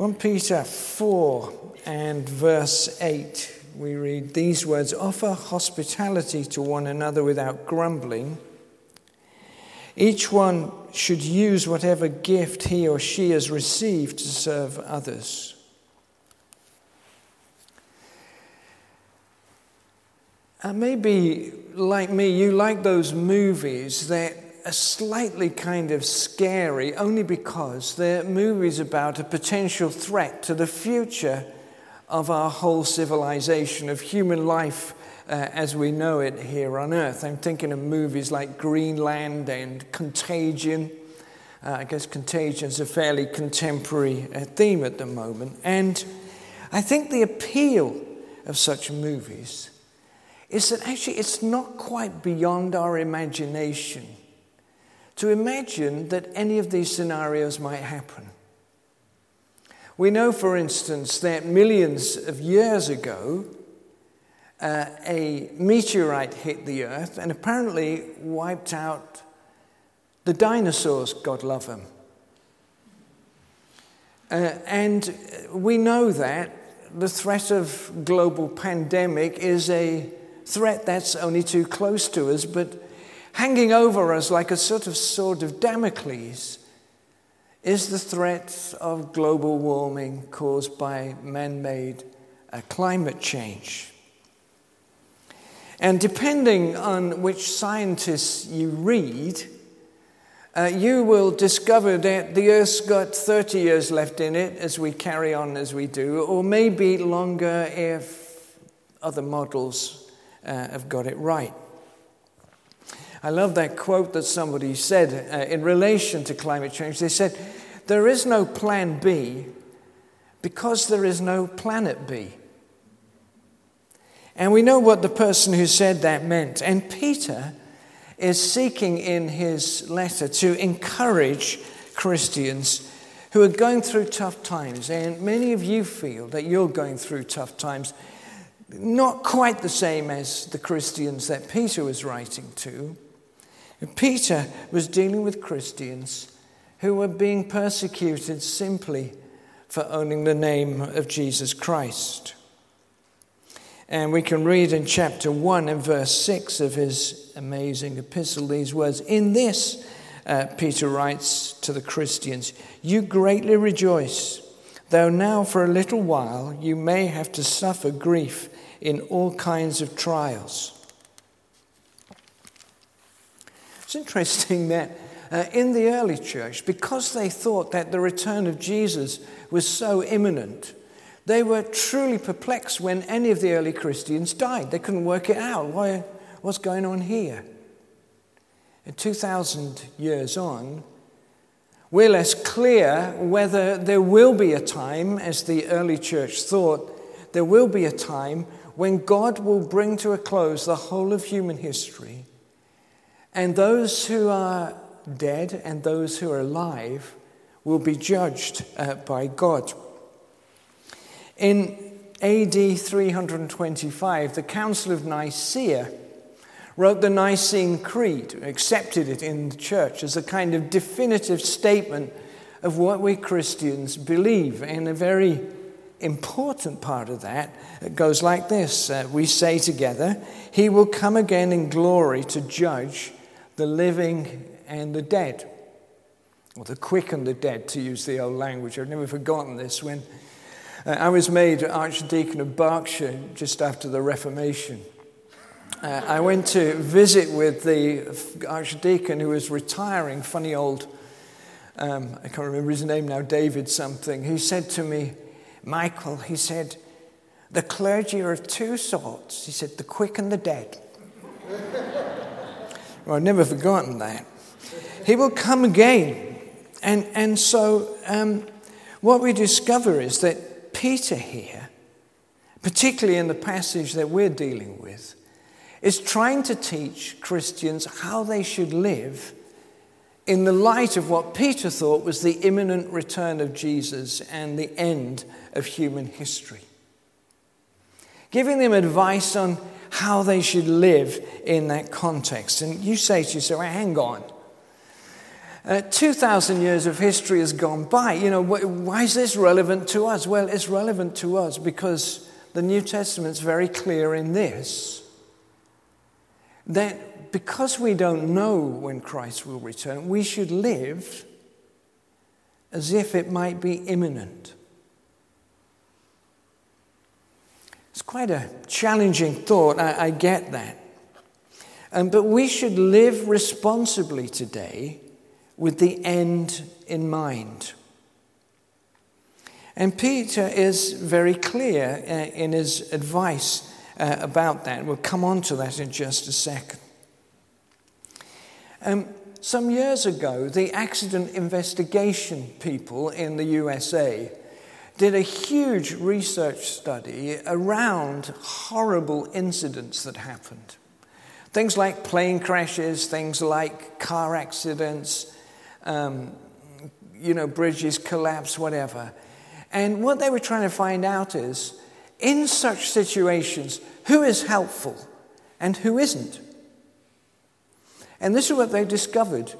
1 Peter 4 and verse 8, we read these words Offer hospitality to one another without grumbling. Each one should use whatever gift he or she has received to serve others. And maybe, like me, you like those movies that are slightly kind of scary only because they're movies about a potential threat to the future of our whole civilization, of human life uh, as we know it here on earth. I'm thinking of movies like Greenland and Contagion. Uh, I guess Contagion is a fairly contemporary uh, theme at the moment. And I think the appeal of such movies is that actually it's not quite beyond our imagination to imagine that any of these scenarios might happen. We know, for instance, that millions of years ago, uh, a meteorite hit the earth and apparently wiped out the dinosaurs, God love them. Uh, and we know that the threat of global pandemic is a threat that's only too close to us, but hanging over us like a sort of sword of Damocles is the threat of global warming caused by man made uh, climate change. And depending on which scientists you read, uh, you will discover that the Earth's got 30 years left in it as we carry on as we do, or maybe longer if other models uh, have got it right. I love that quote that somebody said uh, in relation to climate change. They said, There is no plan B because there is no planet B. And we know what the person who said that meant. And Peter is seeking in his letter to encourage Christians who are going through tough times. And many of you feel that you're going through tough times, not quite the same as the Christians that Peter was writing to. Peter was dealing with Christians who were being persecuted simply for owning the name of Jesus Christ. And we can read in chapter 1 and verse 6 of his amazing epistle these words In this, uh, Peter writes to the Christians, you greatly rejoice, though now for a little while you may have to suffer grief in all kinds of trials it's interesting that uh, in the early church, because they thought that the return of Jesus was so imminent, they were truly perplexed when any of the early Christians died. They couldn't work it out. Why, what's going on here? And 2,000 years on, we're less clear whether there will be a time, as the early church thought, there will be a time when God will bring to a close the whole of human history and those who are dead and those who are alive will be judged uh, by God. In AD 325, the Council of Nicaea wrote the Nicene Creed, accepted it in the church as a kind of definitive statement of what we Christians believe. And a very important part of that goes like this uh, We say together, He will come again in glory to judge the living and the dead, or the quick and the dead, to use the old language. I've never forgotten this. When uh, I was made Archdeacon of Berkshire just after the Reformation, uh, I went to visit with the Archdeacon who was retiring, funny old, um, I can't remember his name now, David something. He said to me, Michael, he said, the clergy are of two sorts. He said, the quick and the dead. Well, I've never forgotten that. He will come again. And, and so, um, what we discover is that Peter here, particularly in the passage that we're dealing with, is trying to teach Christians how they should live in the light of what Peter thought was the imminent return of Jesus and the end of human history. Giving them advice on how they should live in that context. And you say to yourself, hang on. Uh, 2,000 years of history has gone by. You know, wh- why is this relevant to us? Well, it's relevant to us because the New Testament's very clear in this that because we don't know when Christ will return, we should live as if it might be imminent. Quite a challenging thought, I, I get that. Um, but we should live responsibly today with the end in mind. And Peter is very clear uh, in his advice uh, about that. We'll come on to that in just a second. Um, some years ago, the accident investigation people in the USA did a huge research study around horrible incidents that happened. Things like plane crashes, things like car accidents, um, you know, bridges collapse, whatever. And what they were trying to find out is in such situations, who is helpful and who isn't? And this is what they discovered.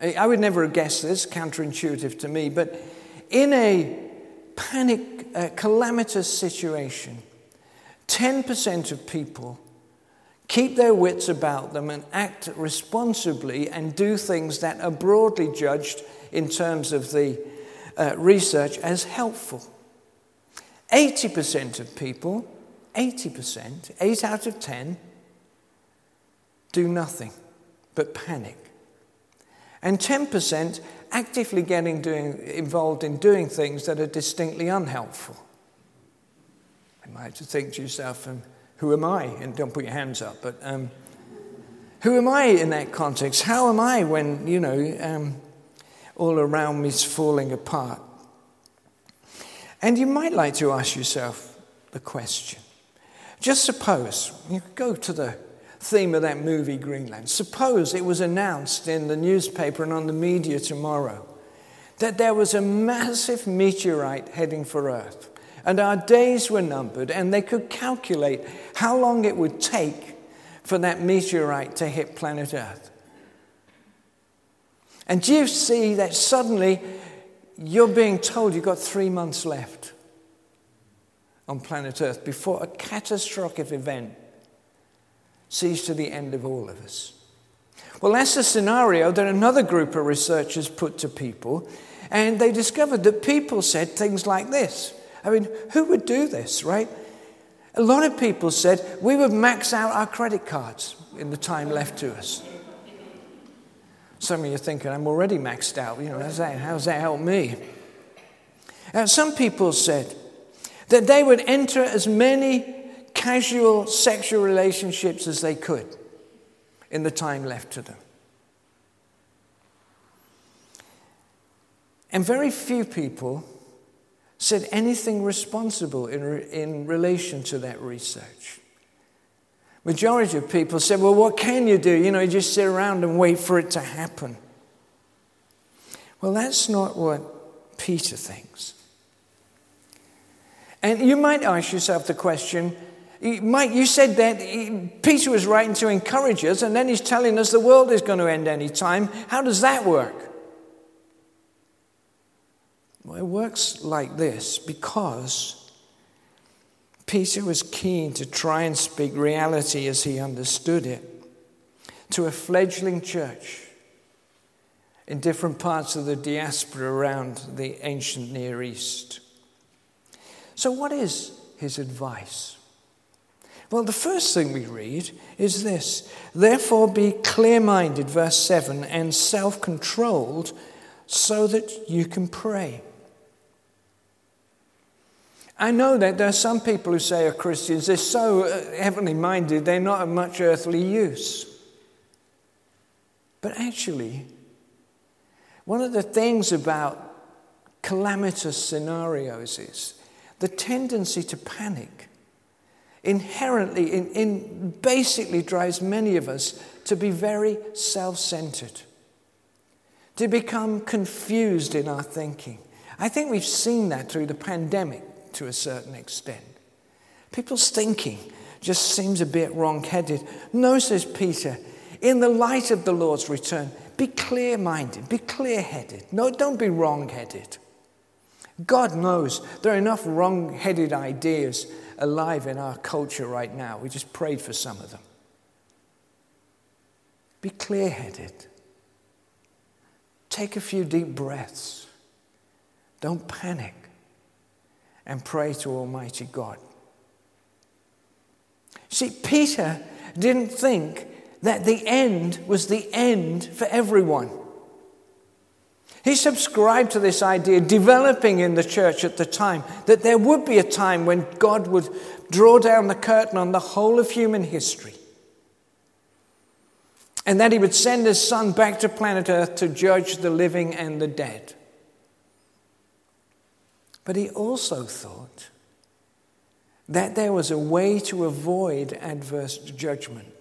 I would never have guessed this, counterintuitive to me, but in a panic, uh, calamitous situation, 10% of people keep their wits about them and act responsibly and do things that are broadly judged in terms of the uh, research as helpful. 80% of people, 80%, 8 out of 10, do nothing but panic. And 10% actively getting doing, involved in doing things that are distinctly unhelpful. You might have to think to yourself, um, who am I? And don't put your hands up, but um, who am I in that context? How am I when, you know, um, all around me is falling apart? And you might like to ask yourself the question just suppose, you go to the theme of that movie, Greenland. Suppose it was announced in the newspaper and on the media tomorrow that there was a massive meteorite heading for Earth, and our days were numbered, and they could calculate how long it would take for that meteorite to hit planet Earth. And you see that suddenly you're being told you've got three months left on planet Earth before a catastrophic event sees to the end of all of us. Well, that's a scenario that another group of researchers put to people, and they discovered that people said things like this. I mean, who would do this, right? A lot of people said we would max out our credit cards in the time left to us. Some of you are thinking, I'm already maxed out. You know, how's that, how's that help me? And some people said that they would enter as many casual sexual relationships as they could in the time left to them. And very few people said anything responsible in, re- in relation to that research. Majority of people said, well, what can you do? You know, you just sit around and wait for it to happen. Well, that's not what Peter thinks. And you might ask yourself the question Mike, you said that Peter was writing to encourage us, and then he's telling us the world is going to end any time. How does that work? Well, it works like this because Peter was keen to try and speak reality as he understood it to a fledgling church in different parts of the diaspora around the ancient Near East. So, what is his advice? Well, the first thing we read is this Therefore, be clear minded, verse 7, and self controlled so that you can pray. I know that there are some people who say are Christians, they're so uh, heavenly minded, they're not of much earthly use. But actually, one of the things about calamitous scenarios is the tendency to panic inherently, in, in basically drives many of us to be very self centered, to become confused in our thinking. I think we've seen that through the pandemic to a certain extent. People's thinking just seems a bit wrong headed. No, says Peter, in the light of the Lord's return, be clear minded, be clear headed. No, don't be wrong headed. God knows there are enough wrong headed ideas alive in our culture right now. We just prayed for some of them. Be clear headed. Take a few deep breaths. Don't panic. And pray to Almighty God. See, Peter didn't think that the end was the end for everyone. He subscribed to this idea, developing in the church at the time, that there would be a time when God would draw down the curtain on the whole of human history. And that he would send his son back to planet Earth to judge the living and the dead. But he also thought that there was a way to avoid adverse judgment.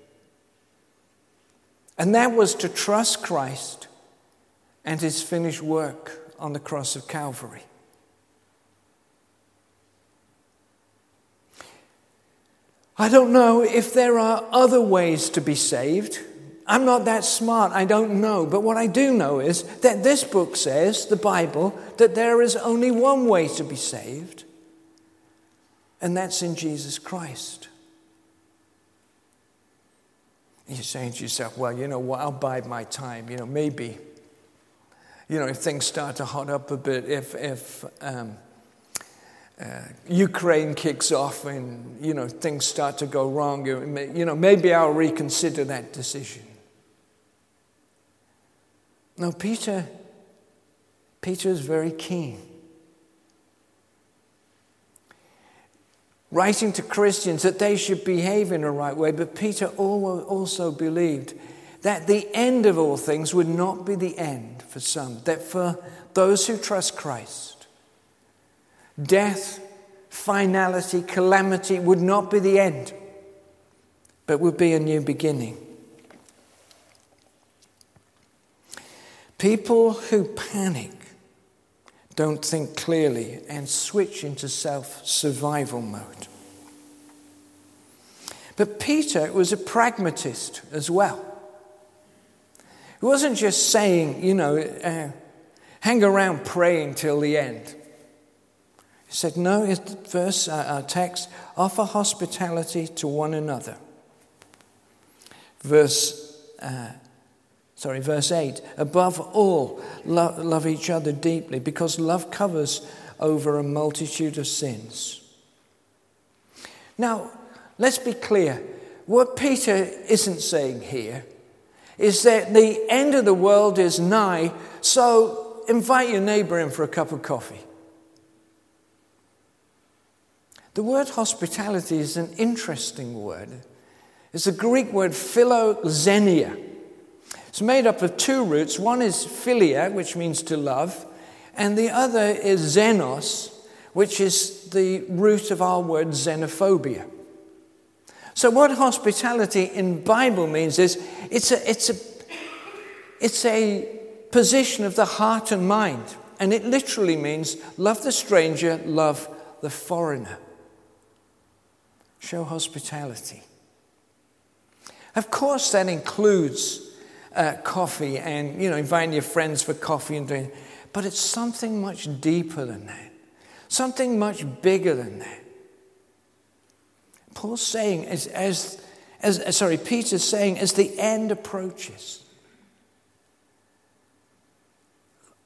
And that was to trust Christ and his finished work on the cross of Calvary. I don't know if there are other ways to be saved. I'm not that smart, I don't know. But what I do know is that this book says, the Bible, that there is only one way to be saved, and that's in Jesus Christ. You're saying to yourself, well, you know what, I'll bide my time. You know, maybe, you know, if things start to hot up a bit, if, if um, uh, Ukraine kicks off and, you know, things start to go wrong, you know, maybe I'll reconsider that decision. Now, Peter, Peter is very keen. Writing to Christians that they should behave in a right way, but Peter also believed that the end of all things would not be the end for some, that for those who trust Christ, death, finality, calamity would not be the end, but would be a new beginning. People who panic don't think clearly and switch into self survival mode. But Peter was a pragmatist as well. He wasn't just saying, you know, uh, hang around praying till the end. He said, no, verse, uh, our text, offer hospitality to one another. Verse uh, sorry, verse 8. Above all, love, love each other deeply because love covers over a multitude of sins. Now, let's be clear. What Peter isn't saying here is that the end of the world is nigh, so invite your neighbor in for a cup of coffee. The word hospitality is an interesting word. It's a Greek word philoxenia it's made up of two roots. One is philia, which means to love, and the other is xenos, which is the root of our word xenophobia. So, what hospitality in Bible means is it's a, it's a, it's a position of the heart and mind, and it literally means love the stranger, love the foreigner. Show hospitality. Of course, that includes uh, coffee and, you know, inviting your friends for coffee and doing, but it's something much deeper than that, something much bigger than that. Paul's saying, as, as, as uh, sorry, Peter's saying, as the end approaches,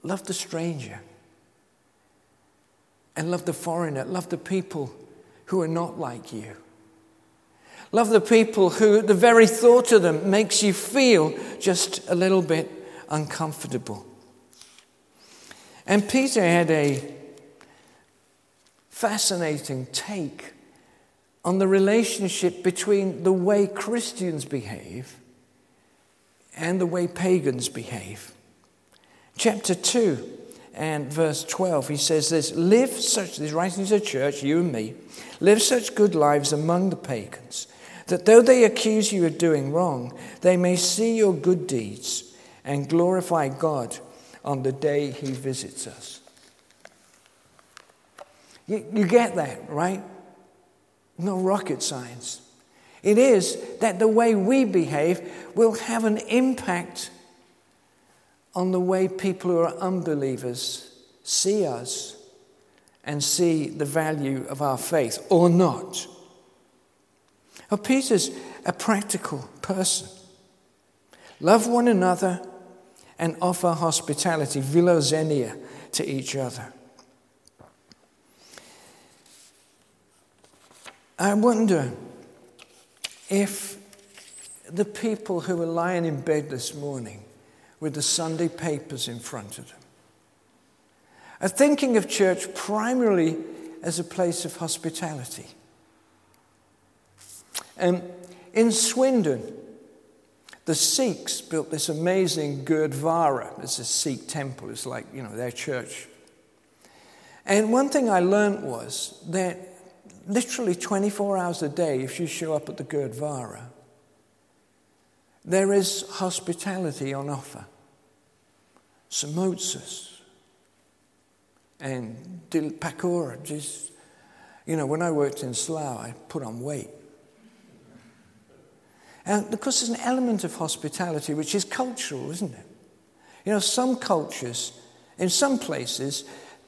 love the stranger and love the foreigner, love the people who are not like you. Love the people who the very thought of them makes you feel just a little bit uncomfortable. And Peter had a fascinating take on the relationship between the way Christians behave and the way pagans behave. Chapter 2 and verse 12, he says this Live such, he's writing to the church, you and me, live such good lives among the pagans that though they accuse you of doing wrong, they may see your good deeds and glorify God on the day he visits us. You, you get that, right? No rocket science. It is that the way we behave will have an impact on the way people who are unbelievers see us and see the value of our faith or not. Well, Peter's a practical person. Love one another and offer hospitality, philoxenia, to each other. I wonder if the people who were lying in bed this morning with the Sunday papers in front of them are thinking of church primarily as a place of hospitality. Um, in Swindon, the Sikhs built this amazing Gurdwara. It's a Sikh temple, it's like, you know, their church. And one thing I learned was that literally 24 hours a day, if you show up at the Gurdwara, there is hospitality on offer. Samosas and pakora. Just, you know, when I worked in Slough, I put on weight. And because there's an element of hospitality which is cultural, isn't it? You know, some cultures, in some places,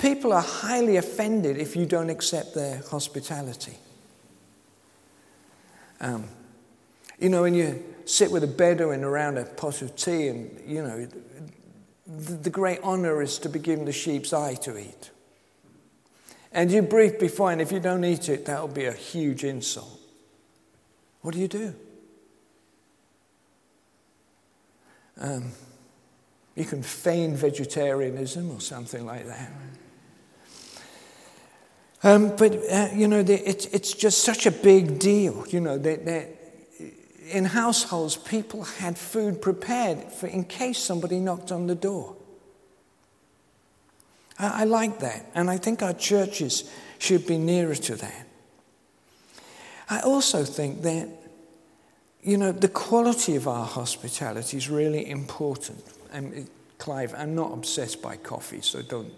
people are highly offended if you don't accept their hospitality. Um, you know, when you sit with a Bedouin around a pot of tea, and, you know, the, the great honor is to be given the sheep's eye to eat. And you breathe before, and if you don't eat it, that'll be a huge insult. What do you do? Um, you can feign vegetarianism or something like that. Um, but, uh, you know, it's, it's just such a big deal. You know, that, in households, people had food prepared for, in case somebody knocked on the door. I, I like that. And I think our churches should be nearer to that. I also think that you know, the quality of our hospitality is really important. And Clive, I'm not obsessed by coffee, so don't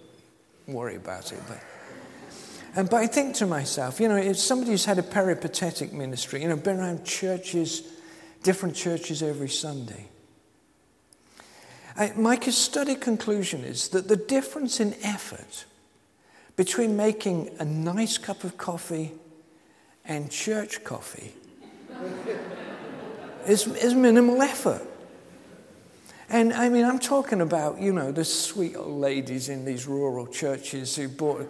worry about it. But, and, but I think to myself, you know, if somebody who's had a peripatetic ministry, you know, been around churches, different churches every Sunday, I, my study conclusion is that the difference in effort between making a nice cup of coffee and church coffee is, is minimal effort. And I mean, I'm talking about, you know, the sweet old ladies in these rural churches who bought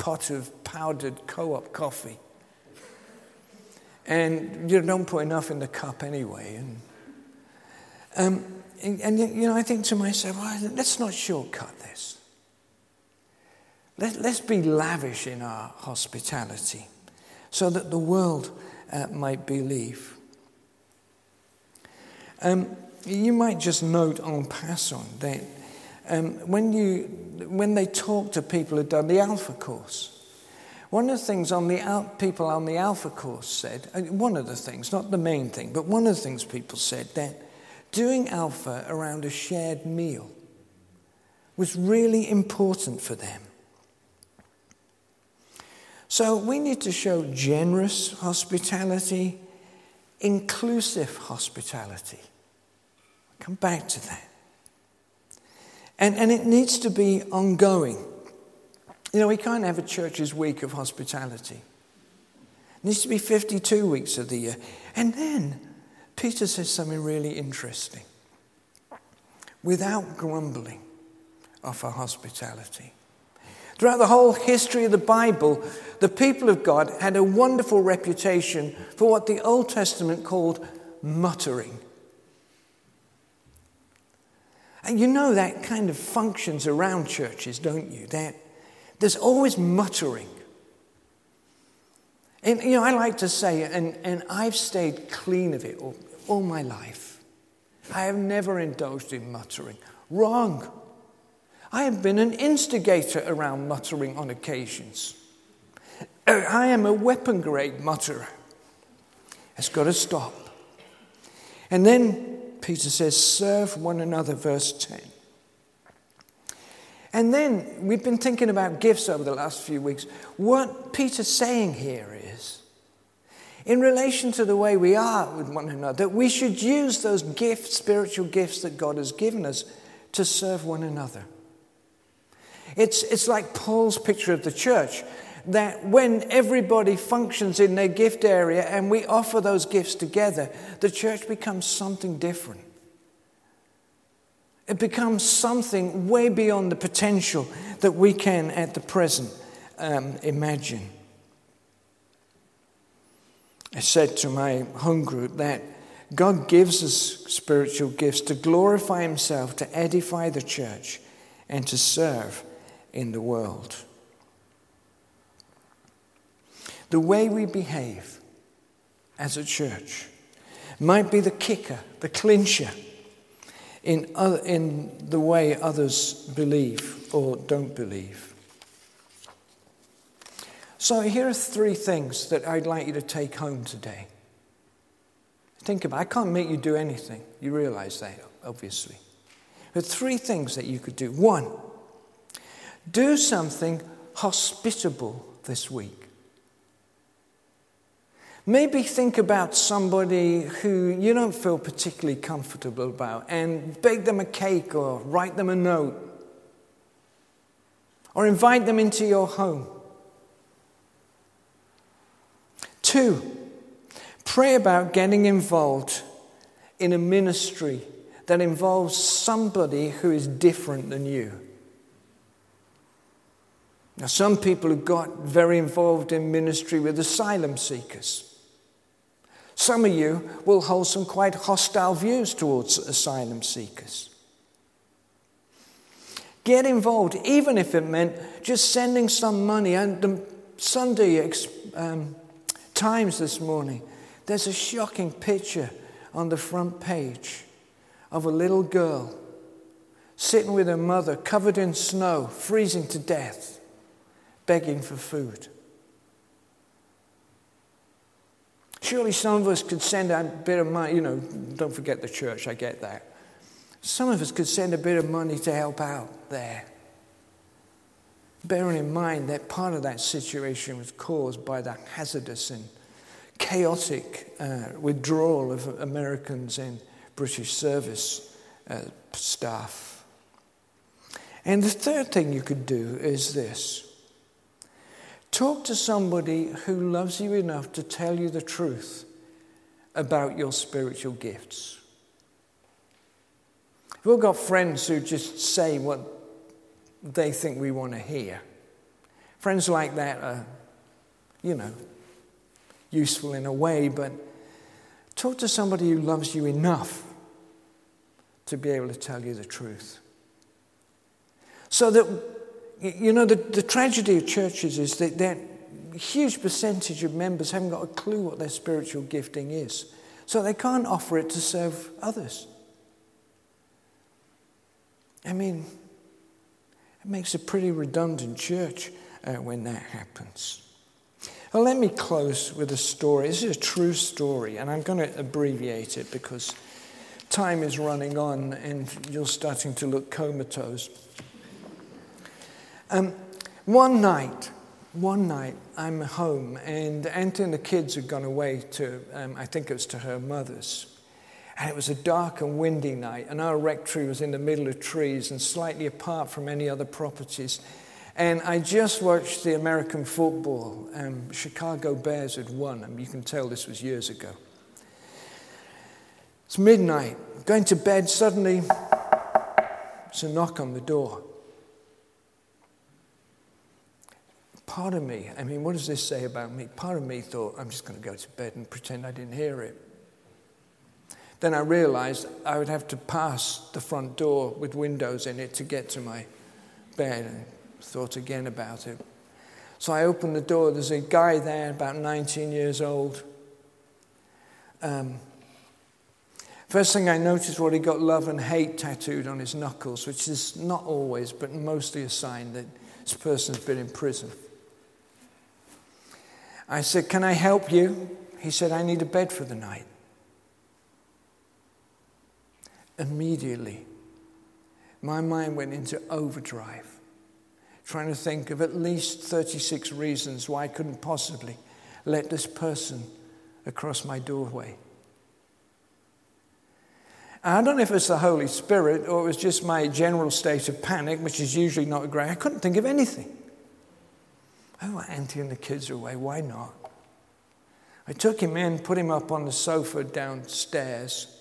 pot of powdered co op coffee. And you don't put enough in the cup anyway. And, um, and, and, you know, I think to myself, well, let's not shortcut this. Let, let's be lavish in our hospitality so that the world uh, might believe. Um, you might just note en passant that um, when, you, when they talk to people who've done the Alpha course, one of the things on the out, people on the Alpha course said, one of the things, not the main thing, but one of the things people said that doing Alpha around a shared meal was really important for them. So we need to show generous hospitality, inclusive hospitality. Come back to that. And, and it needs to be ongoing. You know, we can't have a church's week of hospitality. It needs to be 52 weeks of the year. And then Peter says something really interesting. Without grumbling, offer hospitality. Throughout the whole history of the Bible, the people of God had a wonderful reputation for what the Old Testament called muttering. And you know that kind of functions around churches, don't you? That there's always muttering. And, you know, I like to say, and, and I've stayed clean of it all, all my life. I have never indulged in muttering. Wrong. I have been an instigator around muttering on occasions. Uh, I am a weapon grade mutterer. It's got to stop. And then Peter says, serve one another, verse 10. And then we've been thinking about gifts over the last few weeks. What Peter's saying here is, in relation to the way we are with one another, that we should use those gifts, spiritual gifts that God has given us, to serve one another. It's, it's like Paul's picture of the church that when everybody functions in their gift area and we offer those gifts together, the church becomes something different. It becomes something way beyond the potential that we can at the present um, imagine. I said to my home group that God gives us spiritual gifts to glorify Himself, to edify the church, and to serve in the world. The way we behave as a church might be the kicker, the clincher in, other, in the way others believe or don't believe. So, here are three things that I'd like you to take home today. Think about it. I can't make you do anything. You realize that, obviously. But three things that you could do. One, do something hospitable this week. Maybe think about somebody who you don't feel particularly comfortable about and bake them a cake or write them a note or invite them into your home. Two, pray about getting involved in a ministry that involves somebody who is different than you. Now, some people have got very involved in ministry with asylum seekers. Some of you will hold some quite hostile views towards asylum seekers. Get involved, even if it meant just sending some money. And the Sunday um, Times this morning, there's a shocking picture on the front page of a little girl sitting with her mother, covered in snow, freezing to death, begging for food. Surely some of us could send a bit of money, you know, don't forget the church, I get that. Some of us could send a bit of money to help out there. Bearing in mind that part of that situation was caused by the hazardous and chaotic uh, withdrawal of Americans and British service uh, staff. And the third thing you could do is this Talk to somebody who loves you enough to tell you the truth about your spiritual gifts. We've all got friends who just say what they think we want to hear. Friends like that are, you know, useful in a way, but talk to somebody who loves you enough to be able to tell you the truth. So that you know, the, the tragedy of churches is that that huge percentage of members haven't got a clue what their spiritual gifting is. So they can't offer it to serve others. I mean, it makes a pretty redundant church uh, when that happens. Well, let me close with a story. This is a true story, and I'm going to abbreviate it because time is running on and you're starting to look comatose. Um, one night, one night, I'm home, and Auntie and the kids had gone away to, um, I think it was to her mother's. And it was a dark and windy night, and our rectory was in the middle of trees and slightly apart from any other properties. And I just watched the American football. Um, Chicago Bears had won, and you can tell this was years ago. It's midnight, going to bed, suddenly, it's a knock on the door. Part of me, I mean, what does this say about me? Part of me thought, I'm just going to go to bed and pretend I didn't hear it. Then I realized I would have to pass the front door with windows in it to get to my bed and thought again about it. So I opened the door. There's a guy there, about 19 years old. Um, first thing I noticed was he got love and hate tattooed on his knuckles, which is not always, but mostly a sign that this person's been in prison. I said, Can I help you? He said, I need a bed for the night. Immediately, my mind went into overdrive, trying to think of at least 36 reasons why I couldn't possibly let this person across my doorway. I don't know if it's the Holy Spirit or it was just my general state of panic, which is usually not great. I couldn't think of anything. Oh, Auntie and the kids are away. Why not? I took him in, put him up on the sofa downstairs.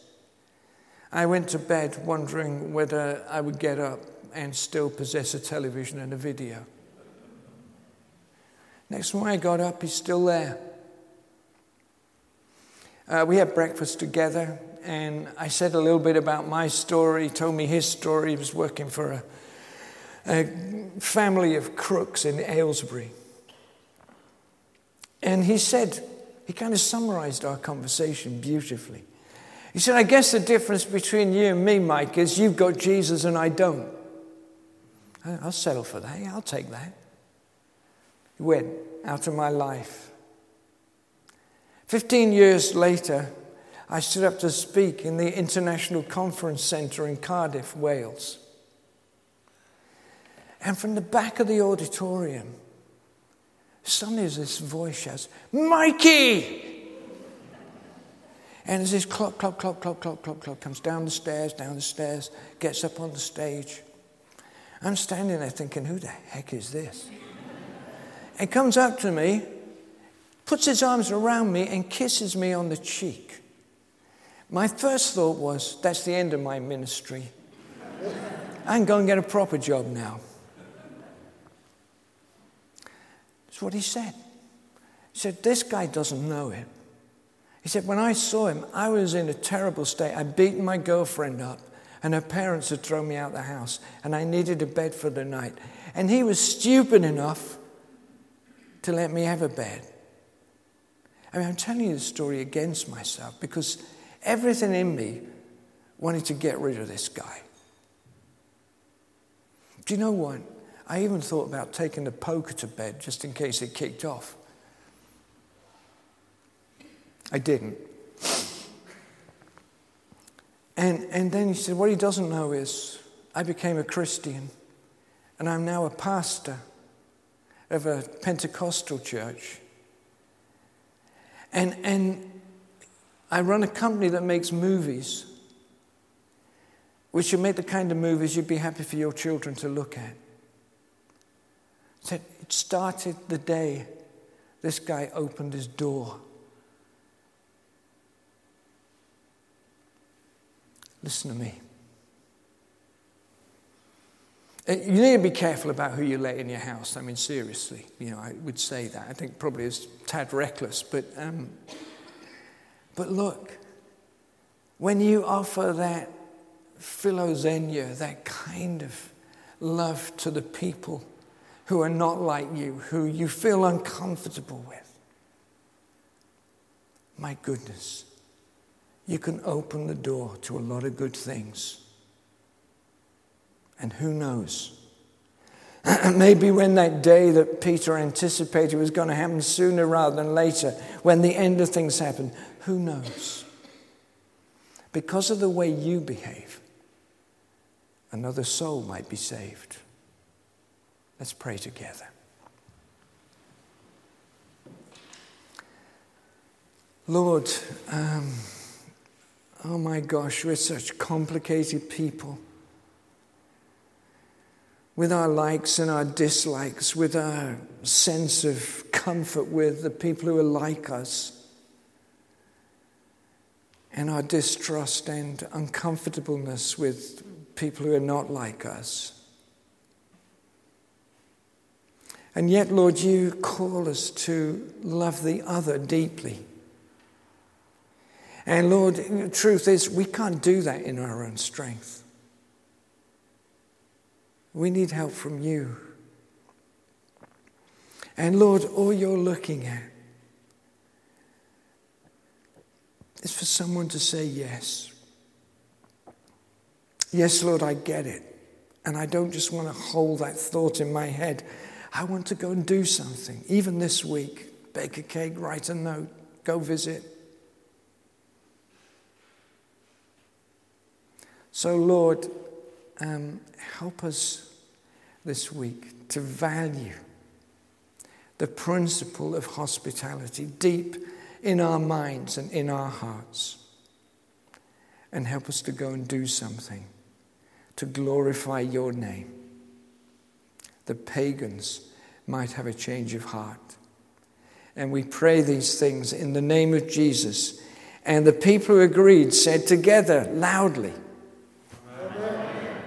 I went to bed wondering whether I would get up and still possess a television and a video. Next morning I got up, he's still there. Uh, we had breakfast together, and I said a little bit about my story. He told me his story. He was working for a, a family of crooks in Aylesbury. And he said, he kind of summarized our conversation beautifully. He said, I guess the difference between you and me, Mike, is you've got Jesus and I don't. I'll settle for that. I'll take that. He went out of my life. Fifteen years later, I stood up to speak in the International Conference Centre in Cardiff, Wales. And from the back of the auditorium, suddenly this voice shouts, Mikey! And as this clock, clock, clock, clock, clock, clock, clock comes down the stairs, down the stairs, gets up on the stage. I'm standing there thinking, who the heck is this? and comes up to me puts his arms around me and kisses me on the cheek. My first thought was, that's the end of my ministry. I can go and get a proper job now. That's what he said. He said, This guy doesn't know him. He said, When I saw him, I was in a terrible state. I'd beaten my girlfriend up, and her parents had thrown me out the house, and I needed a bed for the night. And he was stupid enough to let me have a bed. I mean, I'm telling you the story against myself because everything in me wanted to get rid of this guy. Do you know what? I even thought about taking the poker to bed just in case it kicked off. I didn't. And, and then he said, What he doesn't know is I became a Christian and I'm now a pastor of a Pentecostal church. And, and I run a company that makes movies, which should make the kind of movies you'd be happy for your children to look at. So it started the day this guy opened his door. Listen to me. Uh, you need to be careful about who you let in your house. I mean, seriously, you know, I would say that. I think probably it's tad reckless, but, um, but look, when you offer that philoxenia, that kind of love to the people who are not like you, who you feel uncomfortable with, my goodness, you can open the door to a lot of good things. And who knows? Maybe when that day that Peter anticipated was going to happen sooner rather than later, when the end of things happen, who knows? Because of the way you behave, another soul might be saved. Let's pray together. Lord, um, oh my gosh, we're such complicated people with our likes and our dislikes, with our sense of comfort with the people who are like us, and our distrust and uncomfortableness with people who are not like us. And yet, Lord, you call us to love the other deeply. And Lord, the truth is, we can't do that in our own strength. We need help from you. And Lord, all you're looking at is for someone to say yes. Yes, Lord, I get it. And I don't just want to hold that thought in my head. I want to go and do something, even this week. Bake a cake, write a note, go visit. So, Lord, um, help us this week to value the principle of hospitality deep in our minds and in our hearts. and help us to go and do something to glorify your name. The pagans might have a change of heart. And we pray these things in the name of Jesus. And the people who agreed said together loudly, Amen.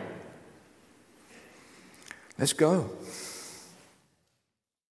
Let's go.